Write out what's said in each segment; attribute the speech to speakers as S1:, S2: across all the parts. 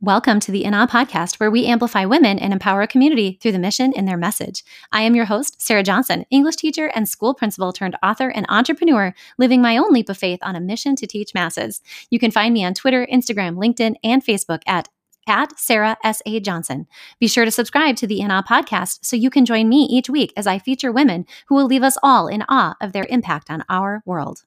S1: Welcome to the In Awe podcast, where we amplify women and empower a community through the mission and their message. I am your host, Sarah Johnson, English teacher and school principal turned author and entrepreneur, living my own leap of faith on a mission to teach masses. You can find me on Twitter, Instagram, LinkedIn, and Facebook at at Sarah S.A. Johnson. Be sure to subscribe to the In Awe podcast so you can join me each week as I feature women who will leave us all in awe of their impact on our world.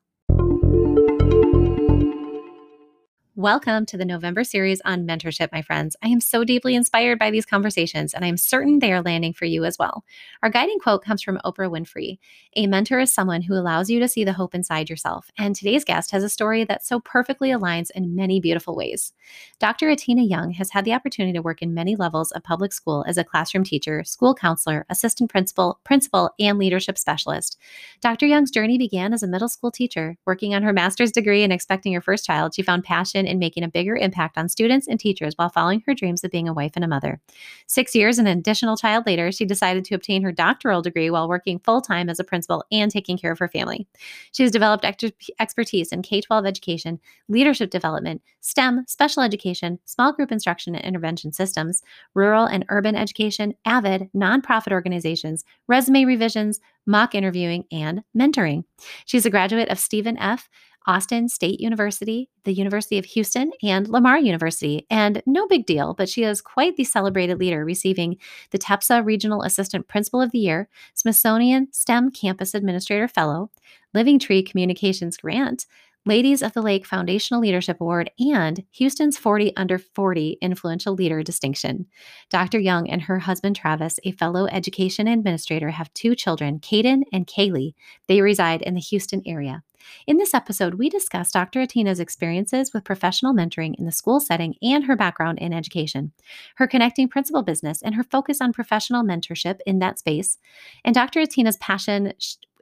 S1: Welcome to the November series on mentorship, my friends. I am so deeply inspired by these conversations, and I'm certain they are landing for you as well. Our guiding quote comes from Oprah Winfrey A mentor is someone who allows you to see the hope inside yourself. And today's guest has a story that so perfectly aligns in many beautiful ways. Dr. Atina Young has had the opportunity to work in many levels of public school as a classroom teacher, school counselor, assistant principal, principal, and leadership specialist. Dr. Young's journey began as a middle school teacher. Working on her master's degree and expecting her first child, she found passion in making a bigger impact on students and teachers while following her dreams of being a wife and a mother. Six years and an additional child later, she decided to obtain her doctoral degree while working full time as a principal and taking care of her family. She has developed ex- expertise in K 12 education, leadership development, STEM, special education, small group instruction and intervention systems, rural and urban education, AVID, nonprofit organizations, resume revisions, mock interviewing, and mentoring. She's a graduate of Stephen F. Austin State University, the University of Houston, and Lamar University. And no big deal, but she is quite the celebrated leader, receiving the TEPSA Regional Assistant Principal of the Year, Smithsonian STEM Campus Administrator Fellow, Living Tree Communications Grant, Ladies of the Lake Foundational Leadership Award, and Houston's 40 Under 40 Influential Leader Distinction. Dr. Young and her husband Travis, a fellow education administrator, have two children, Caden and Kaylee. They reside in the Houston area. In this episode, we discuss Dr. Atina's experiences with professional mentoring in the school setting and her background in education, her connecting principal business, and her focus on professional mentorship in that space, and Dr. Atina's passion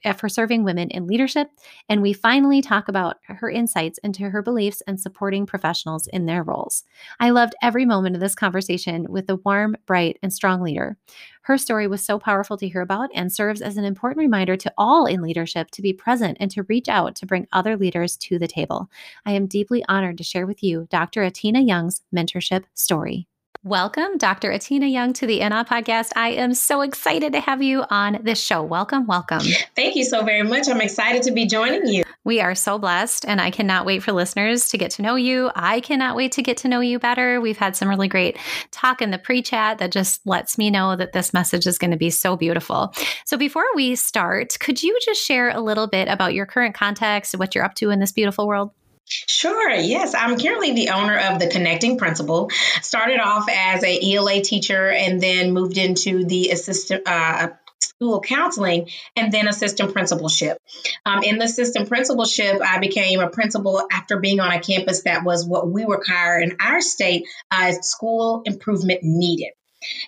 S1: Uh, for serving women in leadership. And we finally talk about her insights into her beliefs and supporting professionals in their roles. I loved every moment of this conversation with a warm, bright, and strong leader. Her story was so powerful to hear about and serves as an important reminder to all in leadership to be present and to reach out to bring other leaders to the table. I am deeply honored to share with you Dr. Atina Young's mentorship story. Welcome, Dr. Atina Young, to the In Awe podcast. I am so excited to have you on this show. Welcome, welcome.
S2: Thank you so very much. I'm excited to be joining you.
S1: We are so blessed, and I cannot wait for listeners to get to know you. I cannot wait to get to know you better. We've had some really great talk in the pre chat that just lets me know that this message is going to be so beautiful. So, before we start, could you just share a little bit about your current context, what you're up to in this beautiful world?
S2: Sure. Yes, I'm currently the owner of the Connecting Principal. Started off as a ELA teacher and then moved into the assistant uh, school counseling and then assistant principalship. Um, in the assistant principalship, I became a principal after being on a campus that was what we require in our state uh, school improvement needed.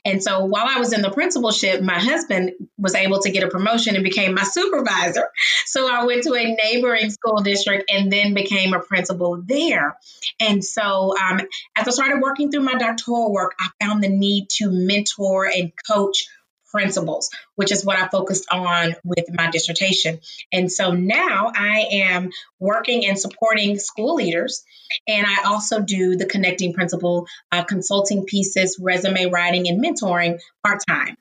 S2: And so while I was in the principalship, my husband was able to get a promotion and became my supervisor. So I went to a neighboring school district and then became a principal there. And so um, as I started working through my doctoral work, I found the need to mentor and coach principals, which is what I focused on with my dissertation. And so now I am working and supporting school leaders. And I also do the connecting principal uh, consulting pieces, resume writing, and mentoring part time.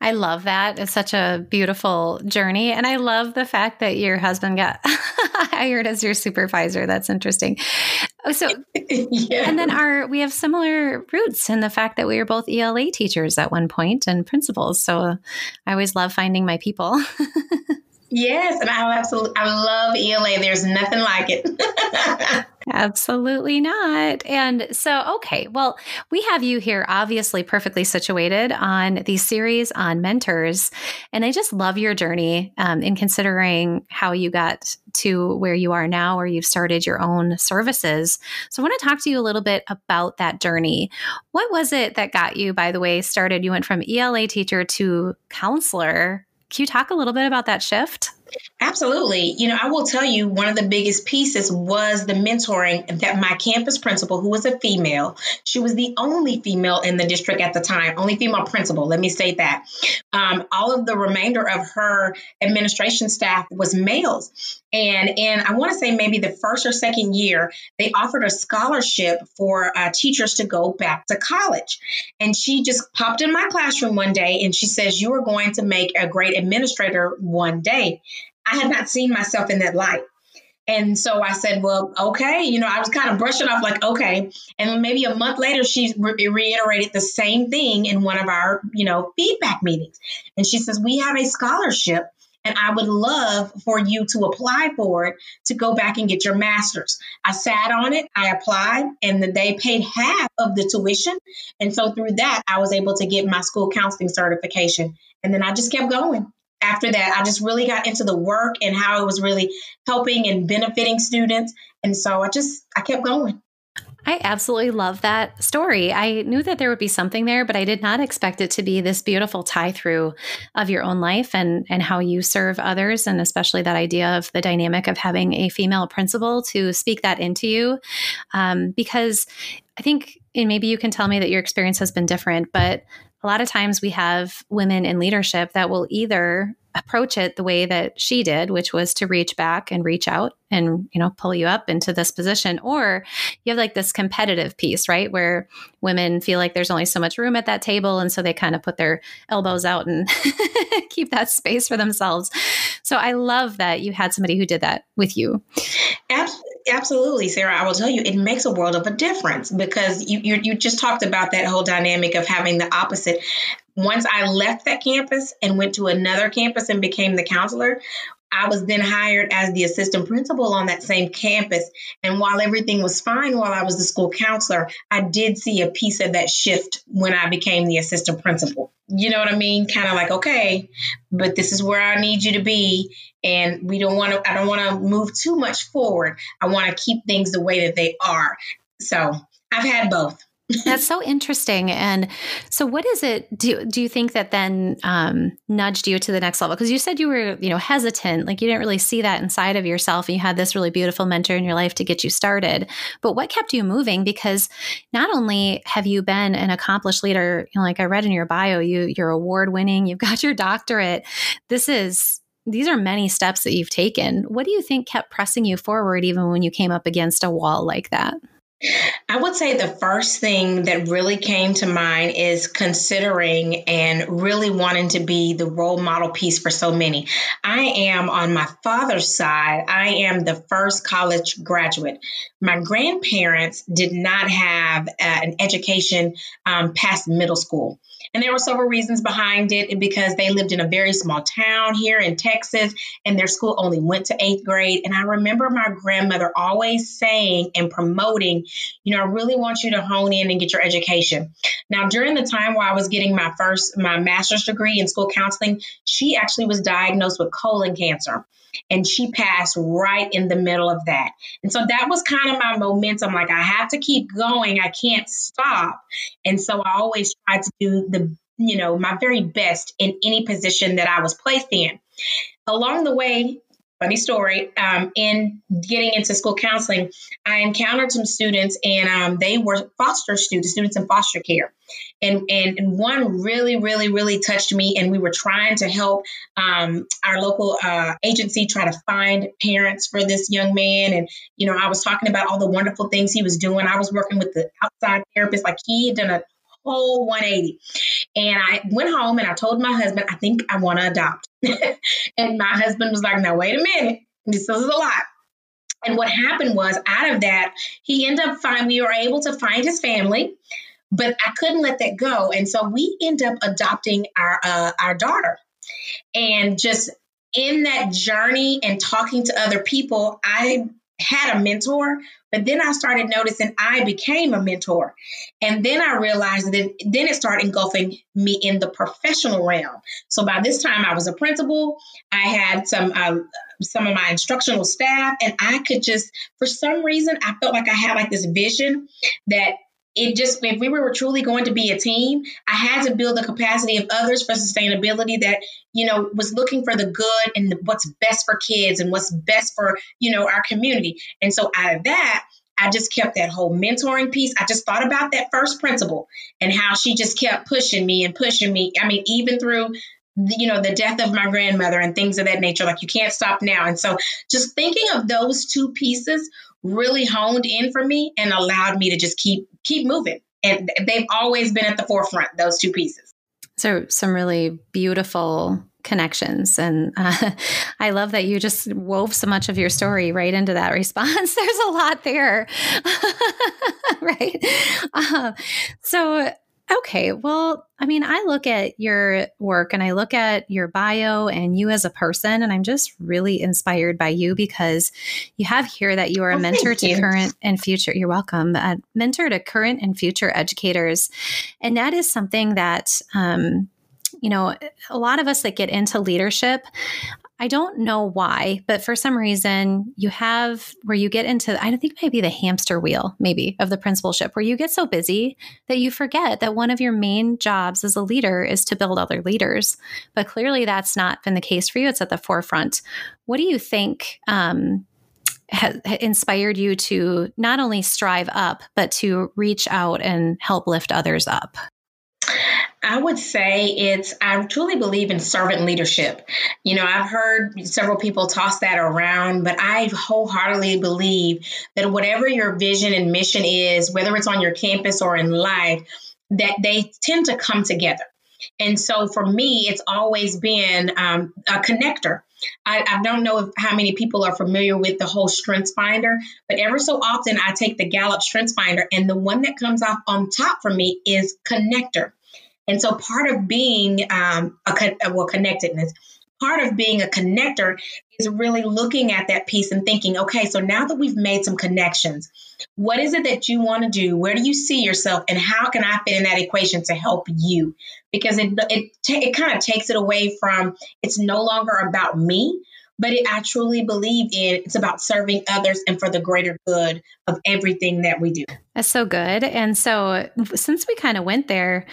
S1: I love that. It's such a beautiful journey. And I love the fact that your husband got hired as your supervisor. That's interesting. Oh, so, yeah. and then our, we have similar roots in the fact that we were both ELA teachers at one point and principals. So I always love finding my people.
S2: Yes, and I absolutely I love ELA. There's nothing like it.
S1: absolutely not. And so, okay, well, we have you here obviously perfectly situated on the series on mentors. And I just love your journey um, in considering how you got to where you are now, where you've started your own services. So I want to talk to you a little bit about that journey. What was it that got you, by the way, started? You went from ELA teacher to counselor can you talk a little bit about that shift?
S2: Absolutely. You know, I will tell you one of the biggest pieces was the mentoring that my campus principal, who was a female, she was the only female in the district at the time, only female principal, let me state that. Um, all of the remainder of her administration staff was males. And in, I want to say maybe the first or second year, they offered a scholarship for uh, teachers to go back to college. And she just popped in my classroom one day and she says, You are going to make a great administrator one day. I had not seen myself in that light. And so I said, well, okay. You know, I was kind of brushing off like, okay. And maybe a month later, she re- reiterated the same thing in one of our, you know, feedback meetings. And she says, we have a scholarship and I would love for you to apply for it to go back and get your master's. I sat on it, I applied, and they paid half of the tuition. And so through that, I was able to get my school counseling certification. And then I just kept going after that, I just really got into the work and how it was really helping and benefiting students. And so I just, I kept going.
S1: I absolutely love that story. I knew that there would be something there, but I did not expect it to be this beautiful tie through of your own life and and how you serve others, and especially that idea of the dynamic of having a female principal to speak that into you. Um, because I think, and maybe you can tell me that your experience has been different, but a lot of times we have women in leadership that will either approach it the way that she did which was to reach back and reach out and you know pull you up into this position or you have like this competitive piece right where women feel like there's only so much room at that table and so they kind of put their elbows out and keep that space for themselves. So i love that you had somebody who did that with you.
S2: Absolutely, Sarah. I will tell you, it makes a world of a difference because you, you, you just talked about that whole dynamic of having the opposite. Once I left that campus and went to another campus and became the counselor, I was then hired as the assistant principal on that same campus. And while everything was fine while I was the school counselor, I did see a piece of that shift when I became the assistant principal. You know what I mean? Kind of like, okay, but this is where I need you to be. And we don't want to, I don't want to move too much forward. I want to keep things the way that they are. So I've had both.
S1: That's so interesting. And so, what is it? Do do you think that then um, nudged you to the next level? Because you said you were, you know, hesitant, like you didn't really see that inside of yourself, and you had this really beautiful mentor in your life to get you started. But what kept you moving? Because not only have you been an accomplished leader, you know, like I read in your bio, you you're award winning, you've got your doctorate. This is these are many steps that you've taken. What do you think kept pressing you forward, even when you came up against a wall like that?
S2: I would say the first thing that really came to mind is considering and really wanting to be the role model piece for so many. I am on my father's side, I am the first college graduate. My grandparents did not have uh, an education um, past middle school. And there were several reasons behind it because they lived in a very small town here in Texas and their school only went to eighth grade. And I remember my grandmother always saying and promoting, you know, I really want you to hone in and get your education. Now, during the time while I was getting my first, my master's degree in school counseling, she actually was diagnosed with colon cancer and she passed right in the middle of that. And so that was kind of my momentum. Like, I have to keep going, I can't stop. And so I always tried to do the, you know, my very best in any position that I was placed in. Along the way, funny story um, in getting into school counseling i encountered some students and um, they were foster students students in foster care and, and, and one really really really touched me and we were trying to help um, our local uh, agency try to find parents for this young man and you know i was talking about all the wonderful things he was doing i was working with the outside therapist like he had done a whole 180. And I went home and I told my husband, I think I want to adopt. and my husband was like, now, wait a minute. This is a lot. And what happened was, out of that, he ended up finding, we were able to find his family, but I couldn't let that go. And so we end up adopting our, uh, our daughter. And just in that journey and talking to other people, I had a mentor, but then I started noticing I became a mentor. And then I realized that then it started engulfing me in the professional realm. So by this time, I was a principal. I had some. Uh, some of my instructional staff and I could just for some reason I felt like I had like this vision that it just if we were truly going to be a team i had to build the capacity of others for sustainability that you know was looking for the good and the, what's best for kids and what's best for you know our community and so out of that I just kept that whole mentoring piece. I just thought about that first principal and how she just kept pushing me and pushing me. I mean, even through you know the death of my grandmother and things of that nature like you can't stop now and so just thinking of those two pieces really honed in for me and allowed me to just keep keep moving. And they've always been at the forefront those two pieces.
S1: So some really beautiful connections. And uh, i love that you just wove so much of your story right into that response. There's a lot there. Right? Uh, so Okay. Well, I mean, I look at your work and I look at your bio and you as a person, and I'm just really inspired by you because you have here that you are a oh, mentor to you. current and future. You're welcome. A mentor to current and future educators. And that is something that, um, you know, a lot of us that get into leadership, I don't know why, but for some reason, you have where you get into, I don't think maybe the hamster wheel, maybe of the principalship, where you get so busy that you forget that one of your main jobs as a leader is to build other leaders. But clearly, that's not been the case for you. It's at the forefront. What do you think? Um, has inspired you to not only strive up, but to reach out and help lift others up?
S2: I would say it's, I truly believe in servant leadership. You know, I've heard several people toss that around, but I wholeheartedly believe that whatever your vision and mission is, whether it's on your campus or in life, that they tend to come together. And so for me, it's always been um, a connector. I, I, don't know if, how many people are familiar with the whole Strengths Finder, but ever so often I take the Gallup Strengths Finder, and the one that comes off on top for me is connector. And so part of being um, a well connectedness, part of being a connector is really looking at that piece and thinking, okay, so now that we've made some connections, what is it that you want to do? Where do you see yourself, and how can I fit in that equation to help you? Because it it it kind of takes it away from it's no longer about me, but it, I truly believe in it's about serving others and for the greater good of everything that we do.
S1: That's so good. And so, since we kind of went there,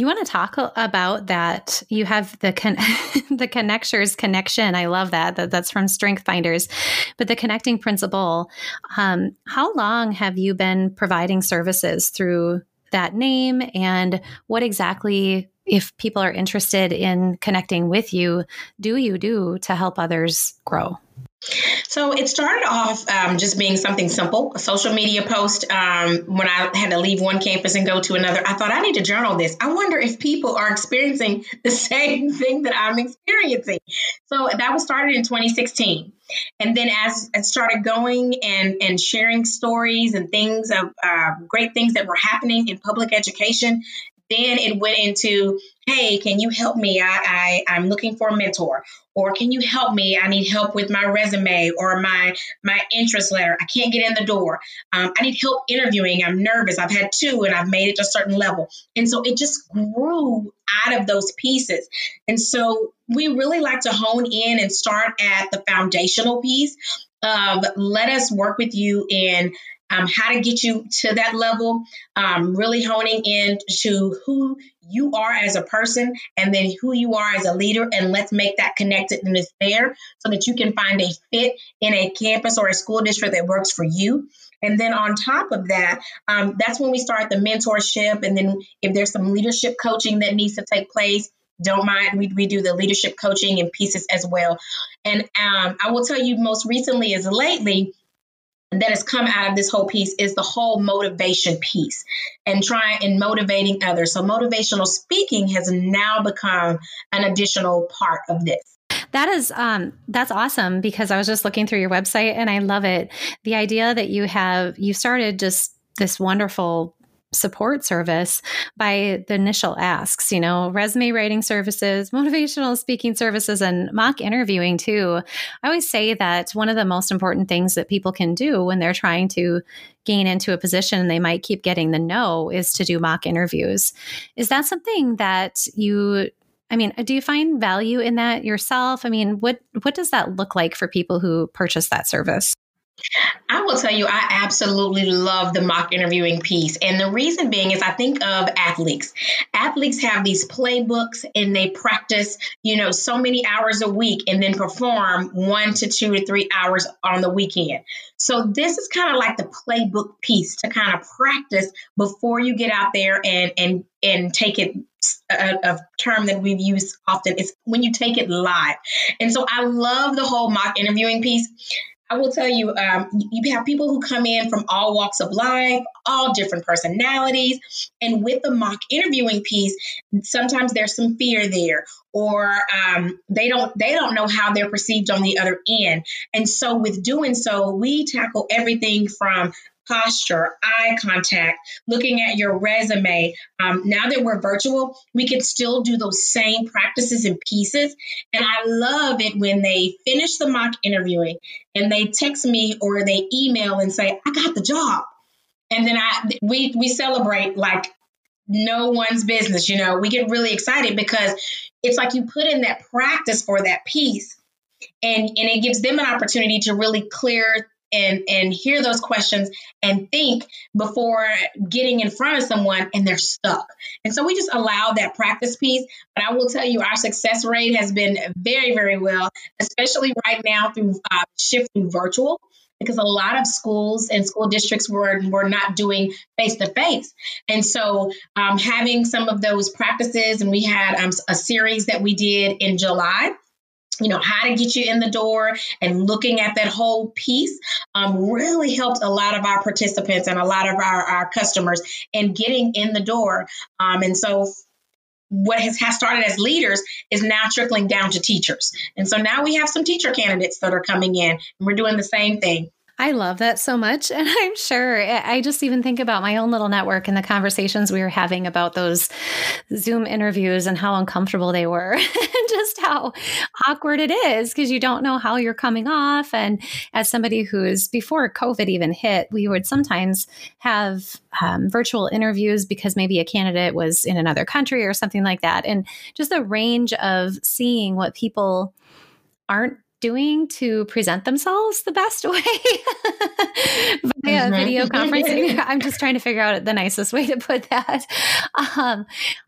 S1: you want to talk about that? You have the con- the connectors connection. I love that. that. That's from Strength Finders, but the connecting principal. Um, how long have you been providing services through that name, and what exactly if people are interested in connecting with you, do you do to help others grow?
S2: So it started off um, just being something simple, a social media post. Um, when I had to leave one campus and go to another, I thought I need to journal this. I wonder if people are experiencing the same thing that I'm experiencing. So that was started in 2016. And then as it started going and, and sharing stories and things of uh, great things that were happening in public education, then it went into, hey, can you help me? I, I I'm looking for a mentor. Or can you help me? I need help with my resume or my my interest letter. I can't get in the door. Um, I need help interviewing. I'm nervous. I've had two and I've made it to a certain level. And so it just grew out of those pieces. And so we really like to hone in and start at the foundational piece of let us work with you in um, how to get you to that level, um, really honing in to who you are as a person and then who you are as a leader. And let's make that connectedness there so that you can find a fit in a campus or a school district that works for you. And then on top of that, um, that's when we start the mentorship. And then if there's some leadership coaching that needs to take place, don't mind we, we do the leadership coaching and pieces as well and um, i will tell you most recently is lately that has come out of this whole piece is the whole motivation piece and trying and motivating others. So motivational speaking has now become an additional part of this.
S1: That is um that's awesome because I was just looking through your website and I love it. The idea that you have you started just this wonderful support service by the initial asks, you know, resume writing services, motivational speaking services, and mock interviewing too. I always say that one of the most important things that people can do when they're trying to gain into a position and they might keep getting the no is to do mock interviews. Is that something that you I mean, do you find value in that yourself? I mean, what what does that look like for people who purchase that service?
S2: I will tell you, I absolutely love the mock interviewing piece. And the reason being is I think of athletes. Athletes have these playbooks and they practice, you know, so many hours a week and then perform one to two to three hours on the weekend. So this is kind of like the playbook piece to kind of practice before you get out there and and and take it a, a, term that we've used often is when you take it live. And so I love the whole mock interviewing piece. I will tell you, um, you have people who come in from all walks of life, all different personalities, and with the mock interviewing piece, sometimes there's some fear there, or um, they don't they don't know how they're perceived on the other end. And so, with doing so, we tackle everything from posture, eye contact, looking at your resume. Um, now that we're virtual, we can still do those same practices and pieces. And I love it when they finish the mock interviewing and they text me or they email and say, I got the job. And then I we we celebrate like no one's business, you know. We get really excited because it's like you put in that practice for that piece and and it gives them an opportunity to really clear and and hear those questions and think before getting in front of someone and they're stuck. And so we just allow that practice piece. But I will tell you, our success rate has been very, very well, especially right now through uh, shift through virtual. Because a lot of schools and school districts were, were not doing face to face. And so, um, having some of those practices, and we had um, a series that we did in July you know how to get you in the door and looking at that whole piece um, really helped a lot of our participants and a lot of our, our customers in getting in the door. Um, and so what has, has started as leaders is now trickling down to teachers. And so now we have some teacher candidates that are coming in and we're doing the same thing
S1: I love that so much. And I'm sure I just even think about my own little network and the conversations we were having about those Zoom interviews and how uncomfortable they were and just how awkward it is because you don't know how you're coming off. And as somebody who's before COVID even hit, we would sometimes have um, virtual interviews because maybe a candidate was in another country or something like that. And just the range of seeing what people aren't doing to present themselves the best way via mm-hmm. video conferencing. I'm just trying to figure out the nicest way to put that. Um,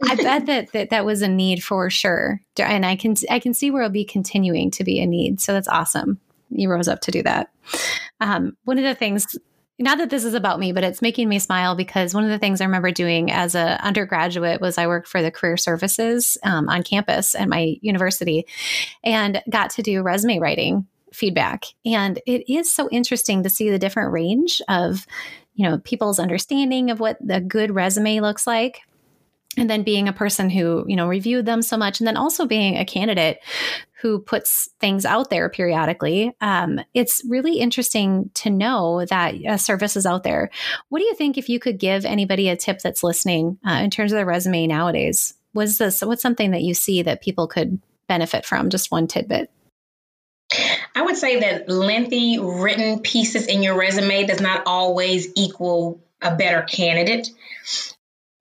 S1: I bet that, that that was a need for sure, and I can I can see where it'll be continuing to be a need. So that's awesome. You rose up to do that. Um, one of the things not that this is about me, but it's making me smile because one of the things I remember doing as an undergraduate was I worked for the career services um, on campus at my university and got to do resume writing feedback. And it is so interesting to see the different range of, you know, people's understanding of what the good resume looks like and then being a person who you know reviewed them so much and then also being a candidate who puts things out there periodically um, it's really interesting to know that a service is out there. What do you think if you could give anybody a tip that's listening uh, in terms of their resume nowadays? Was this what's something that you see that people could benefit from? Just one tidbit.
S2: I would say that lengthy written pieces in your resume does not always equal a better candidate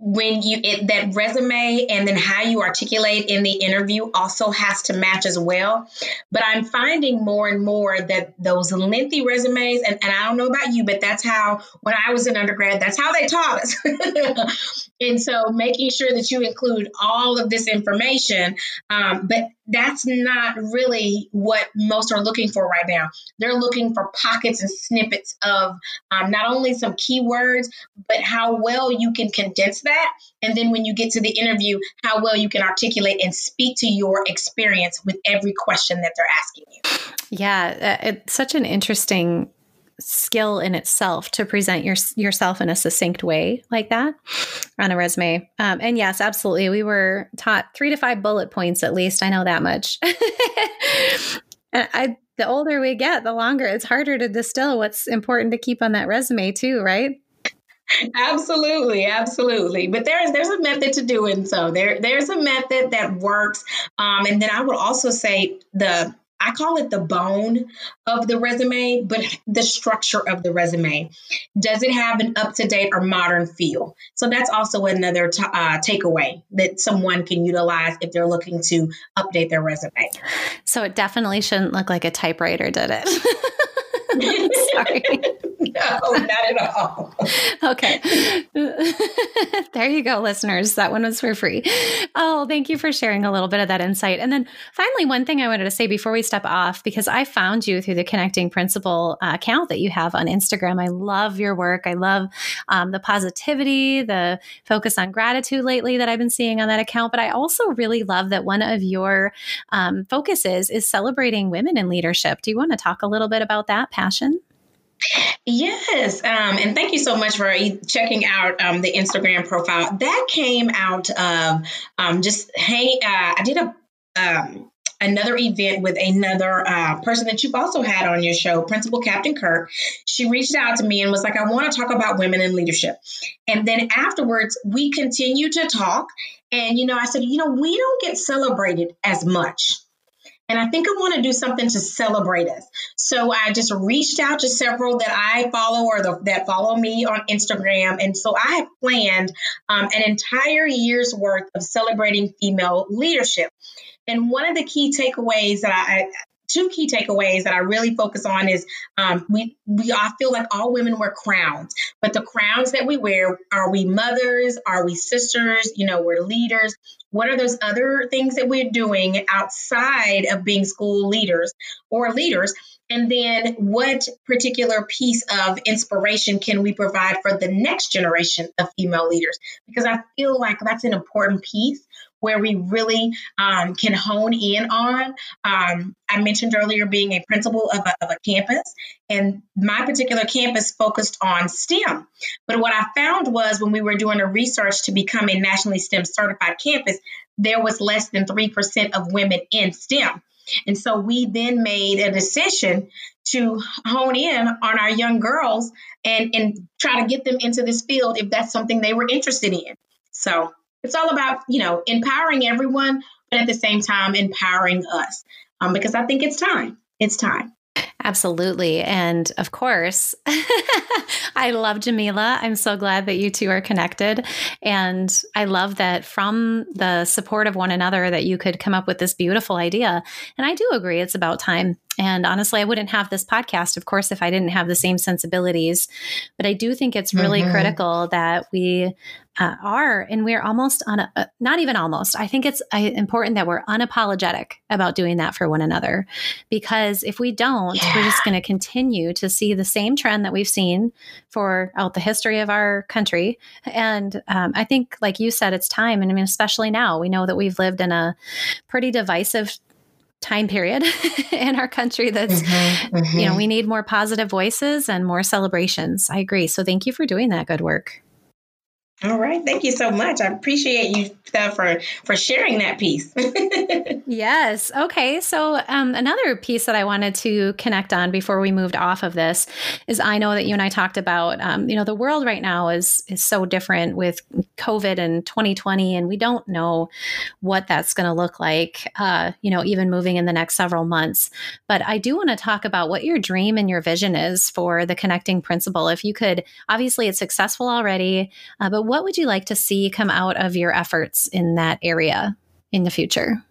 S2: when you it, that resume and then how you articulate in the interview also has to match as well. But i'm finding more and more that those lengthy resumes and, and i don't know about you but that's how when i was an undergrad that's how they taught us. And so making sure that you include all of this information um, but that's not really what most are looking for right now. They're looking for pockets and snippets of um, not only some keywords, but how well you can condense that. And then when you get to the interview, how well you can articulate and speak to your experience with every question that they're asking you.
S1: Yeah, uh, it's such an interesting skill in itself to present your, yourself in a succinct way like that on a resume. Um, and yes, absolutely. We were taught three to five bullet points at least. I know that much. and I, the older we get, the longer it's harder to distill what's important to keep on that resume too, right?
S2: absolutely absolutely but there's there's a method to doing so there there's a method that works um, and then i would also say the I call it the bone of the resume, but the structure of the resume. Does it have an up to date or modern feel? So that's also another t- uh, takeaway that someone can utilize if they're looking to update their resume.
S1: So it definitely shouldn't look like a typewriter, did it? Sorry.
S2: no, not at all.
S1: okay. there you go, listeners. That one was for free. Oh, thank you for sharing a little bit of that insight. And then finally, one thing I wanted to say before we step off, because I found you through the Connecting Principal uh, account that you have on Instagram. I love your work. I love um, the positivity, the focus on gratitude lately that I've been seeing on that account. But I also really love that one of your um, focuses is celebrating women in leadership. Do you want to talk a little bit about that passion?
S2: Yes, um, and thank you so much for checking out um, the Instagram profile. That came out of um, just hang. Uh, I did a um, another event with another uh, person that you've also had on your show, Principal Captain Kirk. She reached out to me and was like, I want to talk about women in leadership. And then afterwards, we continued to talk. And, you know, I said, you know, we don't get celebrated as much. And I think I want to do something to celebrate us. So I just reached out to several that I follow or the, that follow me on Instagram. And so I have planned um, an entire year's worth of celebrating female leadership. And one of the key takeaways that I, two key takeaways that I really focus on is um, we we I feel like all women wear crowns, but the crowns that we wear are we mothers, are we sisters, you know, we're leaders. What are those other things that we're doing outside of being school leaders or leaders? And then what particular piece of inspiration can we provide for the next generation of female leaders? Because I feel like that's an important piece where we really um, can hone in on. Um, I mentioned earlier being a principal of a, of a campus, and my particular campus focused on STEM. But what I found was when we were doing a research to become a nationally STEM certified campus, there was less than 3% of women in STEM. And so we then made a decision to hone in on our young girls and, and try to get them into this field if that's something they were interested in. So it's all about, you know, empowering everyone, but at the same time, empowering us um, because I think it's time. It's time.
S1: Absolutely. And of course, I love Jamila. I'm so glad that you two are connected. And I love that from the support of one another that you could come up with this beautiful idea. And I do agree it's about time. And honestly, I wouldn't have this podcast, of course, if I didn't have the same sensibilities. But I do think it's really mm-hmm. critical that we uh, are, and we're almost on a, uh, not even almost. I think it's uh, important that we're unapologetic about doing that for one another. Because if we don't, yeah. we're just going to continue to see the same trend that we've seen for out the history of our country. And um, I think, like you said, it's time. And I mean, especially now, we know that we've lived in a pretty divisive time period in our country that's mm-hmm, mm-hmm. you know we need more positive voices and more celebrations i agree so thank you for doing that good work
S2: all right. Thank you so much. I appreciate you for for sharing that piece.
S1: yes. Okay. So um, another piece that I wanted to connect on before we moved off of this is I know that you and I talked about um, you know the world right now is is so different with COVID and 2020, and we don't know what that's going to look like. Uh, you know, even moving in the next several months. But I do want to talk about what your dream and your vision is for the connecting principal. If you could, obviously, it's successful already, uh, but what would you like to see come out of your efforts in that area in the future?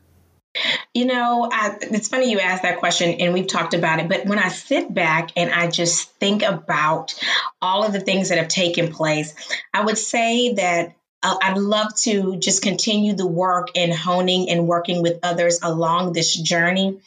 S2: You know, I, it's funny you asked that question, and we've talked about it. But when I sit back and I just think about all of the things that have taken place, I would say that I'd love to just continue the work in honing and working with others along this journey.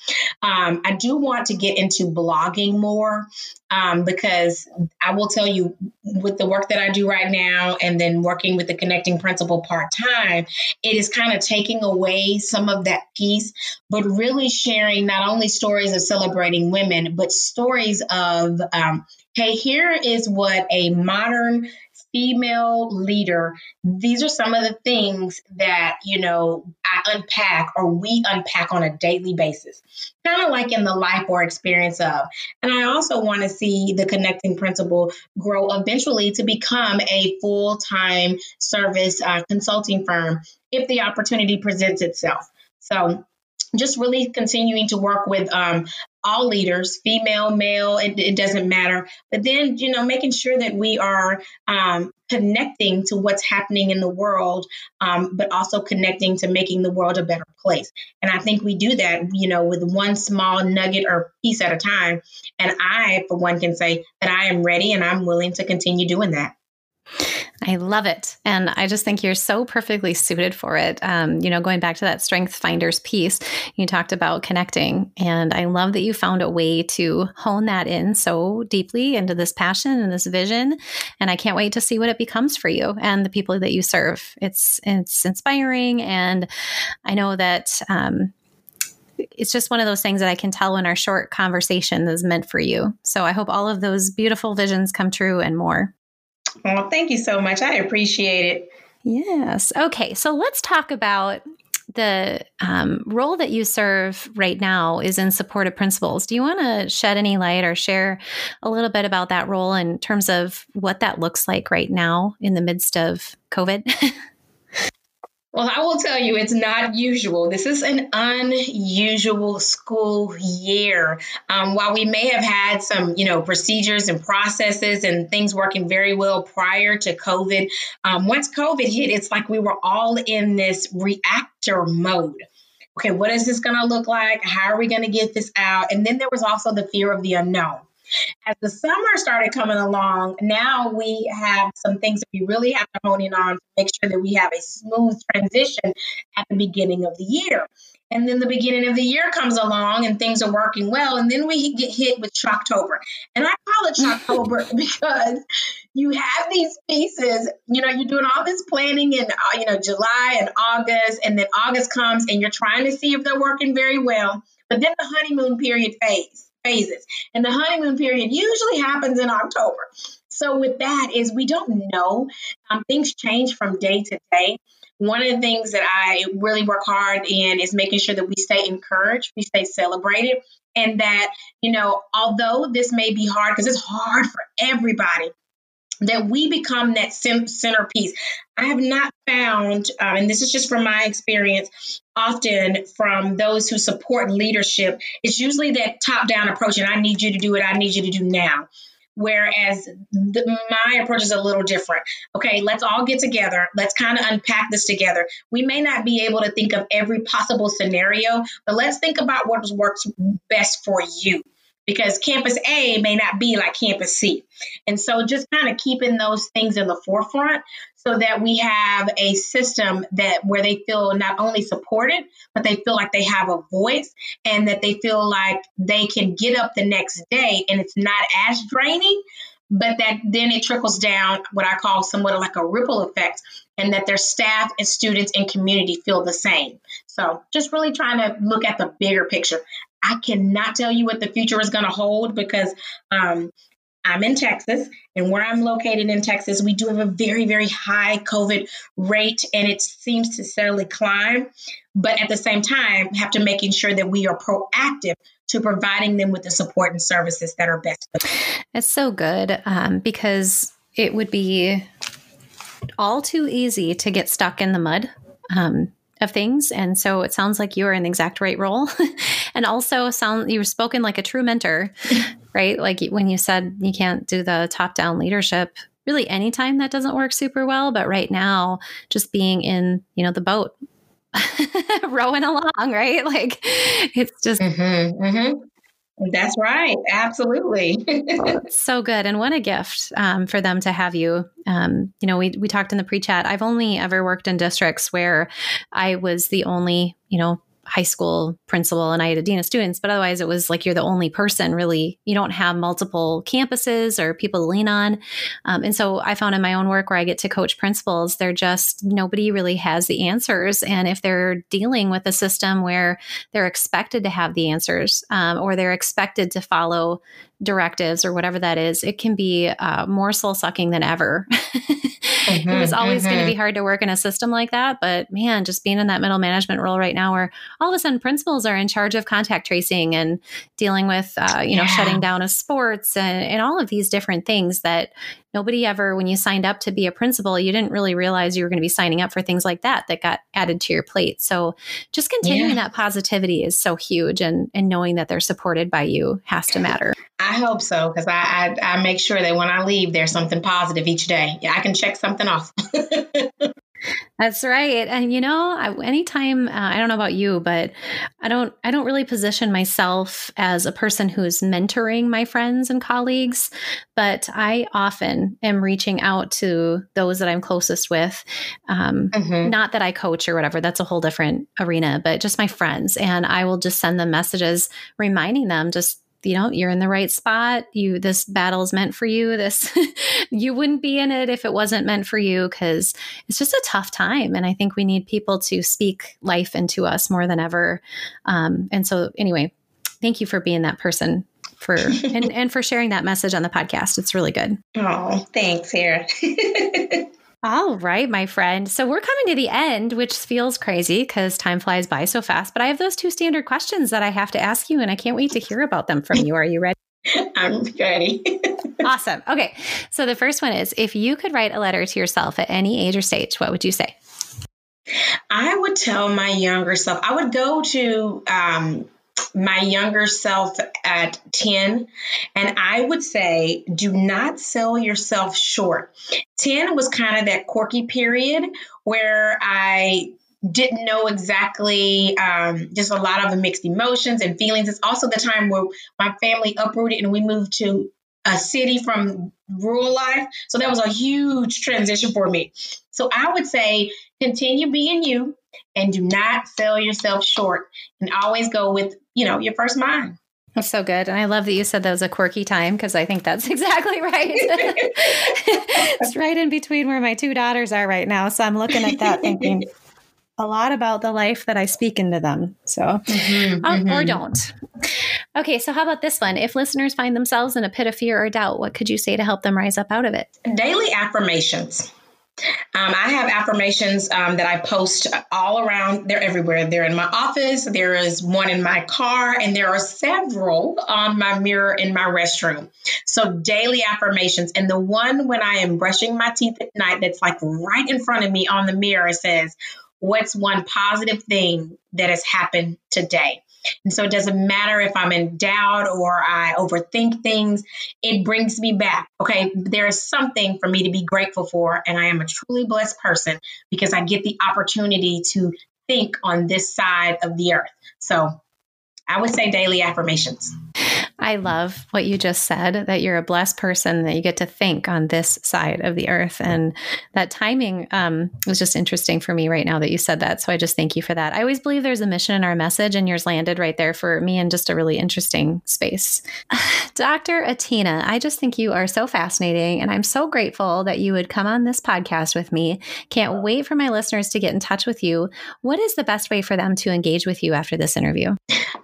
S2: Um, I do want to get into blogging more um, because I will tell you, with the work that I do right now and then working with the connecting principal part time, it is kind of taking away some of that piece, but really sharing not only stories of celebrating women, but stories of, um, hey, here is what a modern female leader, these are some of the things that, you know, I unpack or we unpack on a daily basis, kind of like in the life or experience of. And I also want to see the connecting principal grow eventually to become a full time service uh, consulting firm if the opportunity presents itself. So, just really continuing to work with um, all leaders, female, male, it, it, doesn't matter. But then, you know, making sure that we are um, connecting to what's happening in the world, um, but also connecting to making the world a better place. And I think we do that, you know, with one small nugget or piece at a time. And I, for one, can say that I am ready and I'm willing to continue doing that.
S1: I love it. And I just think you're so perfectly suited for it. Um, you know, going back to that strength finders piece, you talked about connecting. And I love that you found a way to hone that in so deeply into this passion and this vision. And I can't wait to see what it becomes for you and the people that you serve. It's it's inspiring. And I know that um, it's just one of those things that I can tell when our short conversation is meant for you. So I hope all of those beautiful visions come true and more.
S2: Well, thank you so much. I appreciate it.
S1: Yes. Okay. So let's talk about the um, role that you serve right now is in support of principals. Do you want to shed any light or share a little bit about that role in terms of what that looks like right now in the midst of COVID?
S2: Well, I will tell you, it's not usual. This is an unusual school year. Um, while we may have had some, you know, procedures and processes and things working very well prior to COVID, um, once COVID hit, it's like we were all in this reactor mode. Okay, what is this going to look like? How are we going to get this out? And then there was also the fear of the unknown. As the summer started coming along, now we have some things that we really have to hone in on to make sure that we have a smooth transition at the beginning of the year. And then the beginning of the year comes along and things are working well. And then we get hit with Shocktober. And I call it Shocktober because you have these pieces, you know, you're doing all this planning in, uh, you know, July and August. And then August comes and you're trying to see if they're working very well. But then the honeymoon period fades phases. And the honeymoon period usually happens in October. So with that is we don't know. Um, things change from day to day. One of the things that I really work hard in is making sure that we stay encouraged, we stay celebrated, and that, you know, although this may be hard, because it's hard for everybody, that we become that centerpiece. I have not found, um, and this is just from my experience, often from those who support leadership, it's usually that top down approach, and I need you to do it, I need you to do now. Whereas the, my approach is a little different. Okay, let's all get together. Let's kind of unpack this together. We may not be able to think of every possible scenario, but let's think about what works best for you because campus A may not be like campus C. And so just kind of keeping those things in the forefront so that we have a system that where they feel not only supported, but they feel like they have a voice and that they feel like they can get up the next day and it's not as draining, but that then it trickles down what I call somewhat like a ripple effect and that their staff and students and community feel the same. So just really trying to look at the bigger picture. I cannot tell you what the future is going to hold because um, I'm in Texas, and where I'm located in Texas, we do have a very, very high COVID rate, and it seems to steadily climb. But at the same time, have to making sure that we are proactive to providing them with the support and services that are best.
S1: It's so good um, because it would be all too easy to get stuck in the mud. Um, of things. And so it sounds like you are in the exact right role. and also sound you were spoken like a true mentor, right? Like when you said you can't do the top down leadership really anytime that doesn't work super well. But right now, just being in, you know, the boat rowing along, right? Like it's just
S2: mm-hmm, mm-hmm. That's right. Absolutely.
S1: so good. And what a gift um, for them to have you. Um, you know, we, we talked in the pre chat. I've only ever worked in districts where I was the only, you know, high school principal and I had a dean of students, but otherwise it was like you're the only person really. You don't have multiple campuses or people to lean on. Um, and so I found in my own work where I get to coach principals, they're just nobody really has the answers. And if they're dealing with a system where they're expected to have the answers um, or they're expected to follow directives or whatever that is, it can be uh, more soul sucking than ever. mm-hmm, it was always mm-hmm. going to be hard to work in a system like that. But man, just being in that middle management role right now, where all of a sudden principals are in charge of contact tracing and dealing with, uh, you know, shutting down of sports and, and all of these different things that nobody ever, when you signed up to be a principal, you didn't really realize you were going to be signing up for things like that that got added to your plate. So just continuing yeah. that positivity is so huge and, and knowing that they're supported by you has to matter.
S2: I hope so because I, I, I make sure that when I leave, there's something positive each day. Yeah, I can check something off.
S1: That's right. And you know, I, anytime uh, I don't know about you, but I don't I don't really position myself as a person who's mentoring my friends and colleagues, but I often am reaching out to those that I'm closest with. Um, mm-hmm. Not that I coach or whatever. That's a whole different arena, but just my friends, and I will just send them messages reminding them just you know you're in the right spot. You this battle is meant for you. This you wouldn't be in it if it wasn't meant for you because it's just a tough time and i think we need people to speak life into us more than ever. Um, and so anyway thank you for being that person for and, and for sharing that message on the podcast. It's really good.
S2: Oh thanks Sarah
S1: All right, my friend. So we're coming to the end, which feels crazy because time flies by so fast. But I have those two standard questions that I have to ask you, and I can't wait to hear about them from you. Are you ready?
S2: I'm ready.
S1: awesome. Okay. So the first one is if you could write a letter to yourself at any age or stage, what would you say?
S2: I would tell my younger self, I would go to um, my younger self at 10 and i would say do not sell yourself short. 10 was kind of that quirky period where i didn't know exactly um, just a lot of the mixed emotions and feelings. It's also the time where my family uprooted and we moved to a city from rural life. So that was a huge transition for me. So i would say continue being you and do not sell yourself short and always go with you know your first mind
S1: that's so good. And I love that you said that was a quirky time because I think that's exactly right. it's right in between where my two daughters are right now. So I'm looking at that thinking a lot about the life that I speak into them. So, mm-hmm, um, mm-hmm. or don't. Okay. So, how about this one? If listeners find themselves in a pit of fear or doubt, what could you say to help them rise up out of it?
S2: Daily affirmations. Um, I have affirmations um, that I post all around. They're everywhere. They're in my office. There is one in my car, and there are several on my mirror in my restroom. So daily affirmations. And the one when I am brushing my teeth at night, that's like right in front of me on the mirror says, What's one positive thing that has happened today? And so it doesn't matter if I'm in doubt or I overthink things, it brings me back. Okay, there is something for me to be grateful for. And I am a truly blessed person because I get the opportunity to think on this side of the earth. So I would say daily affirmations.
S1: I love what you just said that you're a blessed person that you get to think on this side of the earth. And that timing um, was just interesting for me right now that you said that. So I just thank you for that. I always believe there's a mission in our message, and yours landed right there for me in just a really interesting space. Dr. Atina, I just think you are so fascinating. And I'm so grateful that you would come on this podcast with me. Can't wait for my listeners to get in touch with you. What is the best way for them to engage with you after this interview?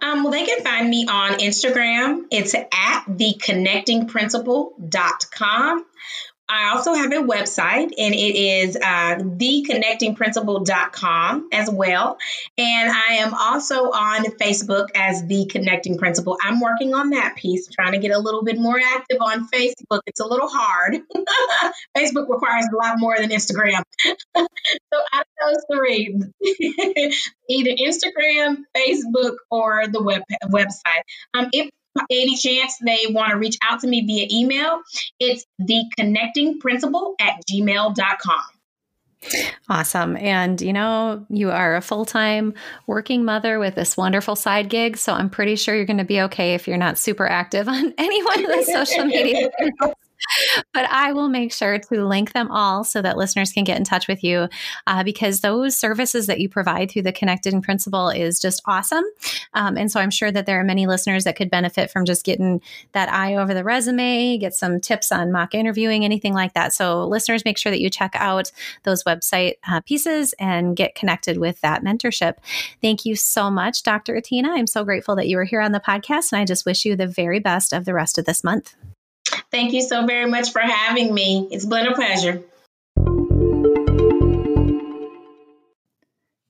S2: Um, well, they can find me on Instagram it's at theconnectingprinciple.com. I also have a website and it is uh, theconnectingprinciple.com as well. And I am also on Facebook as The Connecting Principle. I'm working on that piece, trying to get a little bit more active on Facebook. It's a little hard. Facebook requires a lot more than Instagram. so out of those three, either Instagram, Facebook, or the web website. Um, if any chance they want to reach out to me via email, it's the connecting principle at gmail.com.
S1: Awesome. And you know, you are a full time working mother with this wonderful side gig. So I'm pretty sure you're going to be okay if you're not super active on any one of the social media but I will make sure to link them all so that listeners can get in touch with you uh, because those services that you provide through the Connecting Principle is just awesome. Um, and so I'm sure that there are many listeners that could benefit from just getting that eye over the resume, get some tips on mock interviewing, anything like that. So listeners, make sure that you check out those website uh, pieces and get connected with that mentorship. Thank you so much, Dr. Atina. I'm so grateful that you were here on the podcast, and I just wish you the very best of the rest of this month.
S2: Thank you so very much for having me. It's been a pleasure.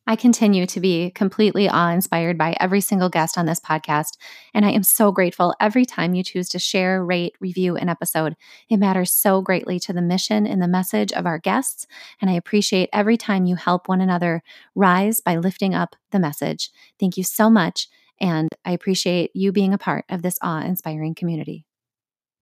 S1: I continue to be completely awe inspired by every single guest on this podcast, and I am so grateful every time you choose to share, rate, review an episode. It matters so greatly to the mission and the message of our guests, and I appreciate every time you help one another rise by lifting up the message. Thank you so much, and I appreciate you being a part of this awe inspiring community.